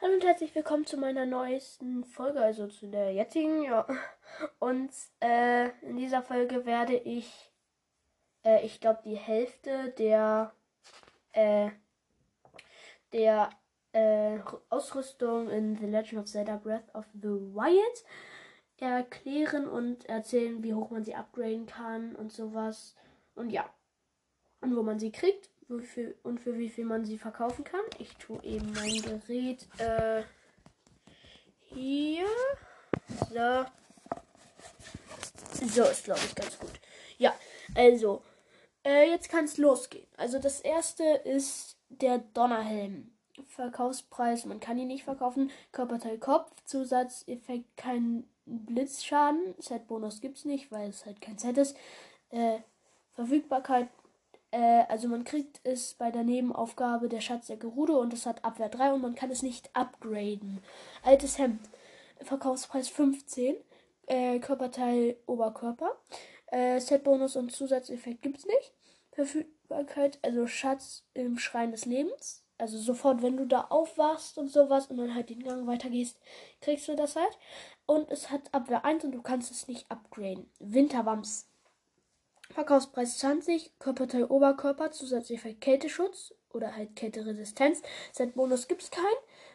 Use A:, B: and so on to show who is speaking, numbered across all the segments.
A: Hallo und herzlich willkommen zu meiner neuesten Folge, also zu der jetzigen, ja. Und äh, in dieser Folge werde ich, äh, ich glaube, die Hälfte der, äh, der äh, Ausrüstung in The Legend of Zelda Breath of the Wild erklären und erzählen, wie hoch man sie upgraden kann und sowas. Und ja. Und wo man sie kriegt viel, und für wie viel man sie verkaufen kann. Ich tue eben mein Gerät äh, hier. So. So ist, glaube ich, ganz gut. Ja, also, äh, jetzt kann es losgehen. Also das erste ist der Donnerhelm. Verkaufspreis, man kann ihn nicht verkaufen. Körperteil Kopf, Zusatzeffekt kein Blitzschaden. Set-Bonus gibt es nicht, weil es halt kein Set ist. Äh, Verfügbarkeit äh, also man kriegt es bei der Nebenaufgabe der Schatz der Gerudo und es hat Abwehr 3 und man kann es nicht upgraden. Altes Hemd. Verkaufspreis 15. Äh, Körperteil Oberkörper. Äh, Setbonus und Zusatzeffekt gibt es nicht. Verfügbarkeit, also Schatz im Schrein des Lebens. Also sofort, wenn du da aufwachst und sowas und dann halt den Gang weitergehst, kriegst du das halt. Und es hat Abwehr 1 und du kannst es nicht upgraden. Winterwams Verkaufspreis 20, Körperteil Oberkörper, zusätzlicher Kälteschutz oder halt Kälteresistenz. Seit Bonus gibt's kein.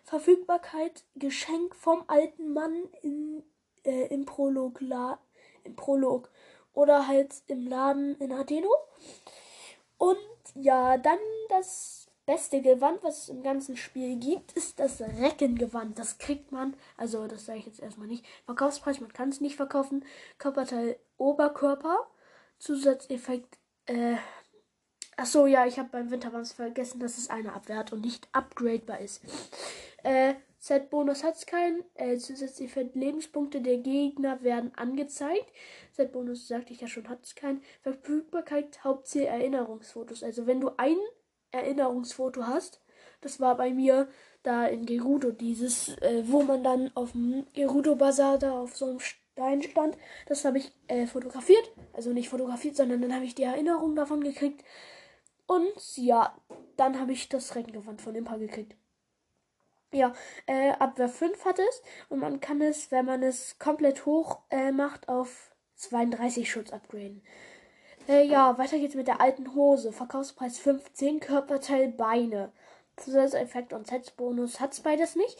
A: Verfügbarkeit, Geschenk vom alten Mann in, äh, im Prolog, La, im Prolog oder halt im Laden in Adeno. Und ja, dann das beste Gewand, was es im ganzen Spiel gibt, ist das Reckengewand. Das kriegt man, also das sage ich jetzt erstmal nicht. Verkaufspreis, man kann es nicht verkaufen. Körperteil Oberkörper Zusatzeffekt. Äh, Achso, ja, ich habe beim Winterwams vergessen, dass es eine Abwehr hat und nicht upgradebar ist. Äh, Set-Bonus hat es keinen. Äh, Zusatzeffekt Lebenspunkte der Gegner werden angezeigt. Set-Bonus sagte ich ja schon, hat es keinen. Verfügbarkeit Hauptziel Erinnerungsfotos. Also wenn du ein Erinnerungsfoto hast, das war bei mir da in Gerudo dieses, äh, wo man dann auf dem Gerudo Bazar da auf so einem dahin stand. Das habe ich äh, fotografiert. Also nicht fotografiert, sondern dann habe ich die Erinnerung davon gekriegt. Und ja, dann habe ich das Reckengewand von Impa gekriegt. Ja, äh, Abwehr 5 hat es. Und man kann es, wenn man es komplett hoch äh, macht, auf 32 Schutz upgraden. Äh, ja, weiter geht's mit der alten Hose. Verkaufspreis 15, Körperteil Beine. Zusatzeffekt und Setzbonus hat's beides nicht.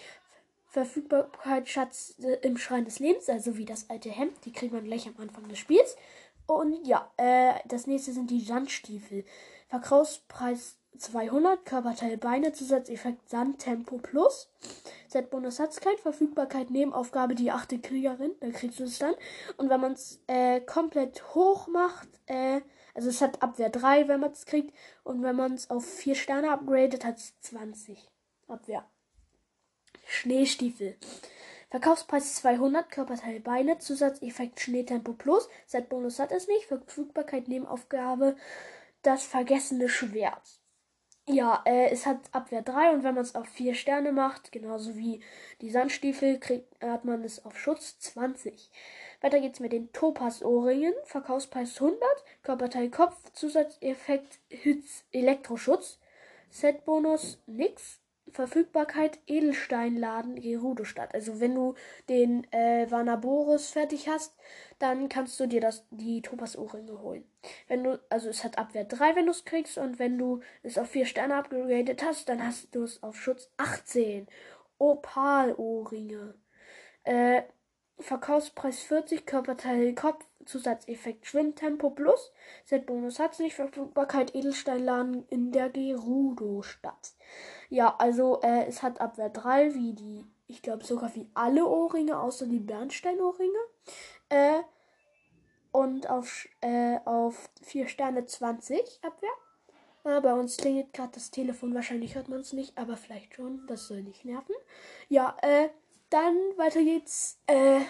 A: Verfügbarkeit Schatz äh, im Schrein des Lebens, also wie das alte Hemd. Die kriegt man gleich am Anfang des Spiels. Und ja, äh, das nächste sind die Sandstiefel. Verkaufspreis 200, Körperteil Beine, Zusatzeffekt Sandtempo Plus. Set-Bonus Satzkeit, Verfügbarkeit Nebenaufgabe die achte Kriegerin, da kriegst du es dann. Und wenn man es äh, komplett hoch macht, äh, also es hat Abwehr 3, wenn man es kriegt. Und wenn man es auf 4 Sterne upgradet, hat es 20 Abwehr. Schneestiefel. Verkaufspreis 200, Körperteil Beine, Zusatzeffekt Schneetempo Plus. Seit Bonus hat es nicht. Verfügbarkeit Nebenaufgabe das vergessene Schwert. Ja, äh, es hat Abwehr 3 und wenn man es auf 4 Sterne macht, genauso wie die Sandstiefel, kriegt, hat man es auf Schutz 20. Weiter geht's mit den Topaz-Ohrringen. Verkaufspreis 100, Körperteil Kopf, Zusatzeffekt Hitz Elektroschutz. Set-Bonus nix. Verfügbarkeit Edelsteinladen Gerudo-Stadt. Also wenn du den äh, Vanaboris fertig hast, dann kannst du dir das, die Topaz-Ohrringe holen. Wenn du, also es hat Abwehr 3, wenn du es kriegst, und wenn du es auf 4 Sterne abgegradet hast, dann hast du es auf Schutz 18. Opal-Ohrringe. Äh, Verkaufspreis 40, Körperteil Kopf, Zusatzeffekt Schwimmtempo plus. Set-Bonus hat nicht, Verfügbarkeit Edelsteinladen in der Gerudo-Stadt. Ja, also äh, es hat Abwehr 3, wie die, ich glaube sogar wie alle Ohrringe, außer die Bernstein-Ohrringe. Äh, und auf, äh, auf 4 Sterne 20 Abwehr. Äh, bei uns klingelt gerade das Telefon, wahrscheinlich hört man es nicht, aber vielleicht schon, das soll nicht nerven. Ja, äh, dann weiter geht's, äh,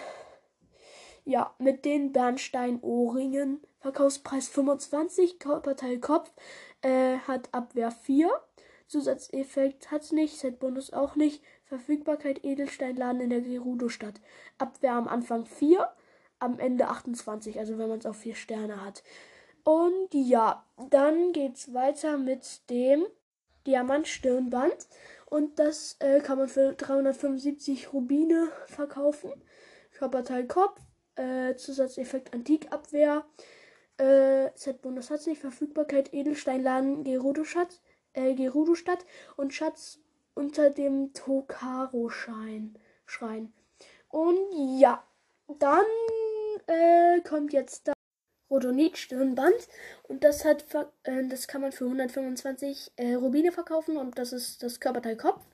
A: ja, mit den Bernstein-Ohrringen. Verkaufspreis 25, Körperteil Kopf, äh, hat Abwehr 4. Zusatzeffekt hat's nicht, Set-Bonus auch nicht. Verfügbarkeit Edelsteinladen in der Gerudo-Stadt. Abwehr am Anfang 4, am Ende 28, also wenn man es auf 4 Sterne hat. Und ja, dann geht's weiter mit dem Diamantstirnband. Und das äh, kann man für 375 Rubine verkaufen. Körperteil Kopf, äh, Zusatzeffekt Antikabwehr, äh, Set-Bonus hat nicht, Verfügbarkeit Edelsteinladen Gerudo-Schatz, äh, Gerudo-Stadt und Schatz unter dem Tokaro-Schein. Schrein. Und ja, dann äh, kommt jetzt das Rodonit-Stirnband und das hat äh, das kann man für 125 äh, Rubine verkaufen und das ist das Körperteil Kopf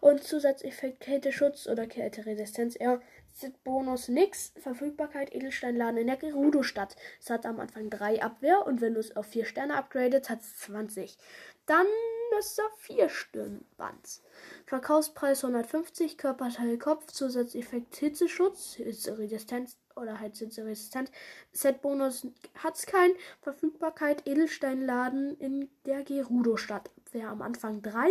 A: und Zusatzeffekt Kälteschutz oder Kälteresistenz eher Bonus nix. Verfügbarkeit Edelsteinladen in der Gerudo-Stadt. Es hat am Anfang 3 Abwehr und wenn du es auf 4 Sterne upgradet, hat es 20. Dann das Saphir-Stirnband. Verkaufspreis 150, Körperteil Kopf, Zusatzeffekt Hitzeschutz, Hitzeresistenz oder halt Hitzeresistent. Set-Bonus hat es kein. Verfügbarkeit Edelsteinladen in der Gerudo-Stadt. Wäre am Anfang 3.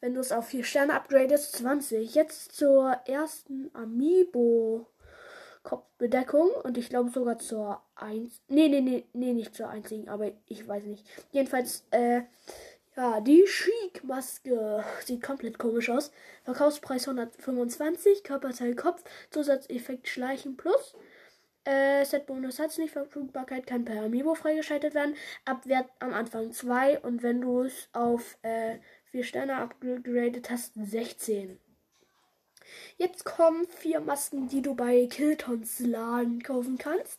A: Wenn du es auf 4 Sterne upgradest, 20. Jetzt zur ersten Amiibo. Kopfbedeckung und ich glaube sogar zur 1. Nee, nee, nee, nee, nicht zur einzigen, aber ich weiß nicht. Jedenfalls, äh, ja, die Chic-Maske sieht komplett komisch aus. Verkaufspreis 125, Körperteil Kopf, Zusatzeffekt Schleichen Plus. Äh, Set-Bonus hat nicht, Verfügbarkeit kann per Amiibo freigeschaltet werden. Abwert am Anfang 2 und wenn du es auf äh, 4 Sterne upgradet hast, 16. Jetzt kommen vier Masken, die du bei Kiltons Laden kaufen kannst.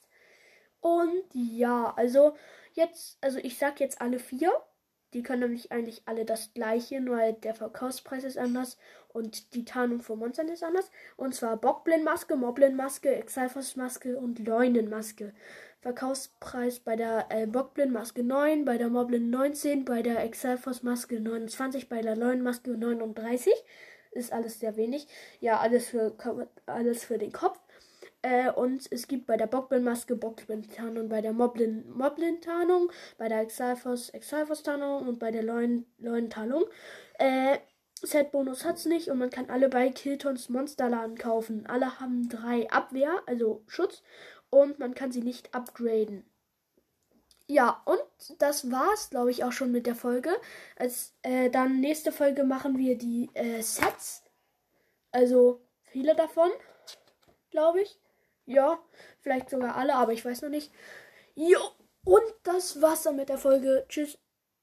A: Und ja, also jetzt, also ich sag jetzt alle vier. Die können nämlich eigentlich alle das gleiche, nur halt der Verkaufspreis ist anders und die Tarnung von Monstern ist anders. Und zwar Bockblindmaske, Moblin-Maske, Exalfos-Maske und Leunenmaske. Verkaufspreis bei der äh, Bockblindmaske 9, bei der Moblin 19, bei der Exalfos-Maske 29, bei der Leunenmaske 39 ist alles sehr wenig. Ja, alles für, alles für den Kopf. Äh, und es gibt bei der Bockblin-Maske Bockblin-Tarnung, bei der Moblin Moblin-Tarnung, bei der Exalfos Exalfos-Tarnung und bei der Leuen-Tarnung. Äh, Set-Bonus hat's nicht und man kann alle bei Kiltons Monsterladen kaufen. Alle haben drei Abwehr, also Schutz, und man kann sie nicht upgraden. Ja, und das war's, glaube ich, auch schon mit der Folge. Als äh, dann nächste Folge machen wir die äh, Sets. Also viele davon, glaube ich. Ja, vielleicht sogar alle, aber ich weiß noch nicht. Jo, und das war's dann mit der Folge. Tschüss.